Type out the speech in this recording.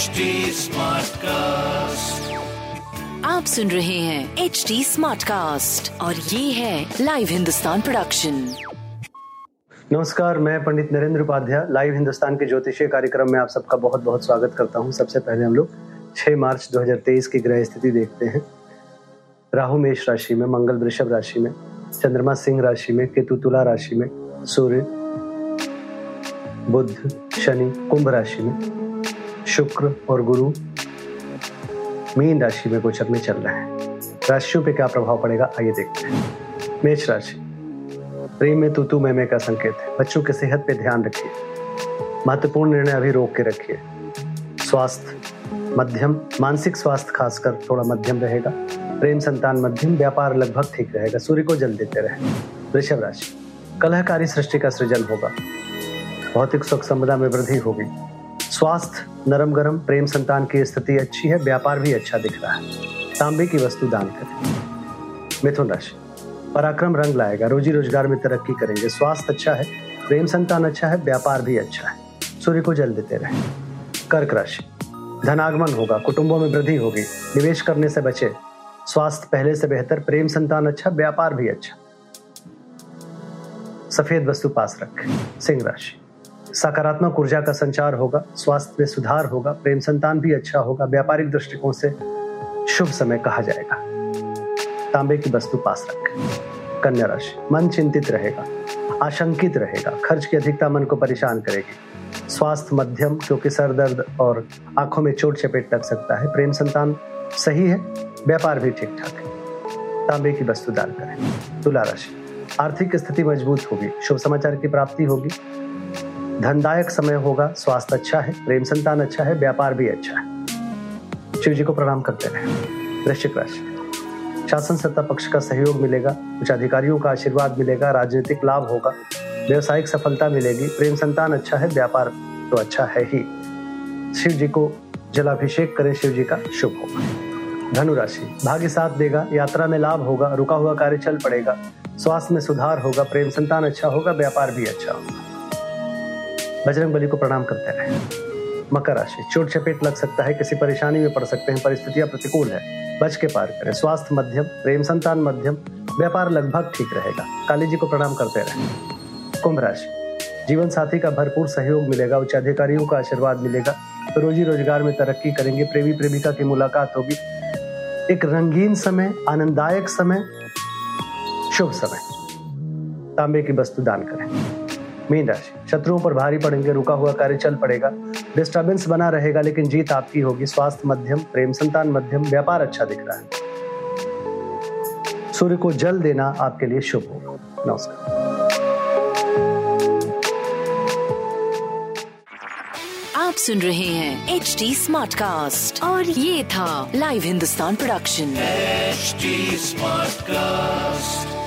HD Smartcast. आप सुन रहे हैं एच डी स्मार्ट कास्ट और ये है लाइव हिंदुस्तान प्रोडक्शन नमस्कार मैं पंडित नरेंद्र उपाध्याय लाइव हिंदुस्तान के ज्योतिषीय कार्यक्रम में आप सबका बहुत बहुत स्वागत करता हूँ। सबसे पहले हम लोग 6 मार्च 2023 की ग्रह स्थिति देखते हैं। राहु मेष राशि में मंगल वृषभ राशि में चंद्रमा सिंह राशि में केतु तुला राशि में सूर्य बुध शनि कुंभ राशि में। शुक्र और गुरु। मीन राशि में गोचर में चल रहे हैं। राशियों पे क्या प्रभाव पड़ेगा, आइए देखते हैं। मेष राशि। प्रेम में तू तू मैं मैं का संकेत है। बच्चों की सेहत पे ध्यान रखिए। महत्वपूर्ण निर्णय अभी रोक के रखिए। स्वास्थ्य, मध्यम। मानसिक स्वास्थ्य खासकर थोड़ा मध्यम रहेगा। प्रेम संतान मध्यम। व्यापार लगभग ठीक रहेगा। सूर्य को जल देते रहे। वृषभ राशि। कलहकारी सृष्टि का सृजन होगा। भौतिक सुख संपदा में वृद्धि होगी। स्वास्थ्य, नरम गरम, प्रेम संतान की स्थिति अच्छी है, व्यापार भी अच्छा दिख रहा है। तांबे की वस्तु दान करें। मिथुन राशि, पराक्रम रंग लाएगा, रोजी रोज़गार में तरक्की करेंगे। स्वास्थ्य अच्छा है, प्रेम संतान अच्छा है, व्यापार भी अच्छा है। सूर्य को जल देते रहे। कर्क राशि, धनागमन होगा, कुटुंबों में वृद्धि होगी, निवेश करने से बचे। स्वास्थ्य पहले से बेहतर, प्रेम संतान अच्छा व्यापार भी अच्छा। सफ़ेद वस्तु पास रखें। सिंह राशि सकारात्मक ऊर्जा का संचार होगा, स्वास्थ्य में सुधार होगा, प्रेम संतान भी अच्छा होगा, व्यापारिक दृष्टिकोण से शुभ समय कहा जाएगा। तांबे की वस्तु पास रखें। कन्या राशि, मन चिंतित रहेगा, आशंकित रहेगा, खर्च की अधिकता मन को परेशान करेगी। स्वास्थ्य मध्यम, क्योंकि सर दर्द और आँखों में चोट चपेट लग सकता है। प्रेम संतान सही है, व्यापार भी ठीक ठाक है। तांबे की वस्तु दान करें। तुला राशि, आर्थिक स्थिति मज़बूत होगी, शुभ समाचार की प्राप्ति होगी। धनदायक समय होगा, स्वास्थ्य अच्छा है, प्रेम संतान अच्छा है, व्यापार भी अच्छा है। शिव जी को प्रणाम करते रहे वृश्चिक राशि। शासन सत्ता पक्ष का सहयोग मिलेगा उच्च अधिकारियों का आशीर्वाद मिलेगा, राजनीतिक लाभ होगा, व्यवसायिक सफलता मिलेगी, प्रेम संतान अच्छा है, व्यापार तो अच्छा है ही। शिव जी को जलाभिषेक करें, शिव जी का शुभ होगा धनुराशि, भाग्य साथ देगा, यात्रा में लाभ होगा, रुका हुआ कार्य चल पड़ेगा, स्वास्थ्य में सुधार होगा, प्रेम संतान अच्छा होगा, व्यापार भी अच्छा होगा। बजरंग बली को प्रणाम करते रहे मकर राशि, चोट चपेट लग सकता है, किसी परेशानी में पड़ सकते हैं, परिस्थितियाँ प्रतिकूल है। बच के पार करें। स्वास्थ्य मध्यम, प्रेम संतान मध्यम, व्यापार लगभग ठीक रहेगा। काली जी को प्रणाम करते रहे। कुंभ राशि, जीवन साथी का भरपूर सहयोग मिलेगा उच्च अधिकारियों का आशीर्वाद मिलेगा। तो रोजी रोज़गार में तरक्की करेंगे, प्रेमी प्रेमिका की मुलाकात होगी। एक रंगीन समय, आनंददायक समय, शुभ समय। तांबे की वस्तु दान करें। मीन राशि। शत्रुओं पर भारी पड़ेंगे रुका हुआ कार्य चल पड़ेगा। डिस्टर्बेंस बना रहेगा लेकिन जीत आपकी होगी। स्वास्थ्य मध्यम प्रेम संतान मध्यम व्यापार अच्छा दिख रहा है। सूर्य को जल देना आपके लिए शुभ होगा। नमस्कार। आप सुन रहे हैं एच डी स्मार्ट कास्ट और ये था live Hindustan production HD Smartcast.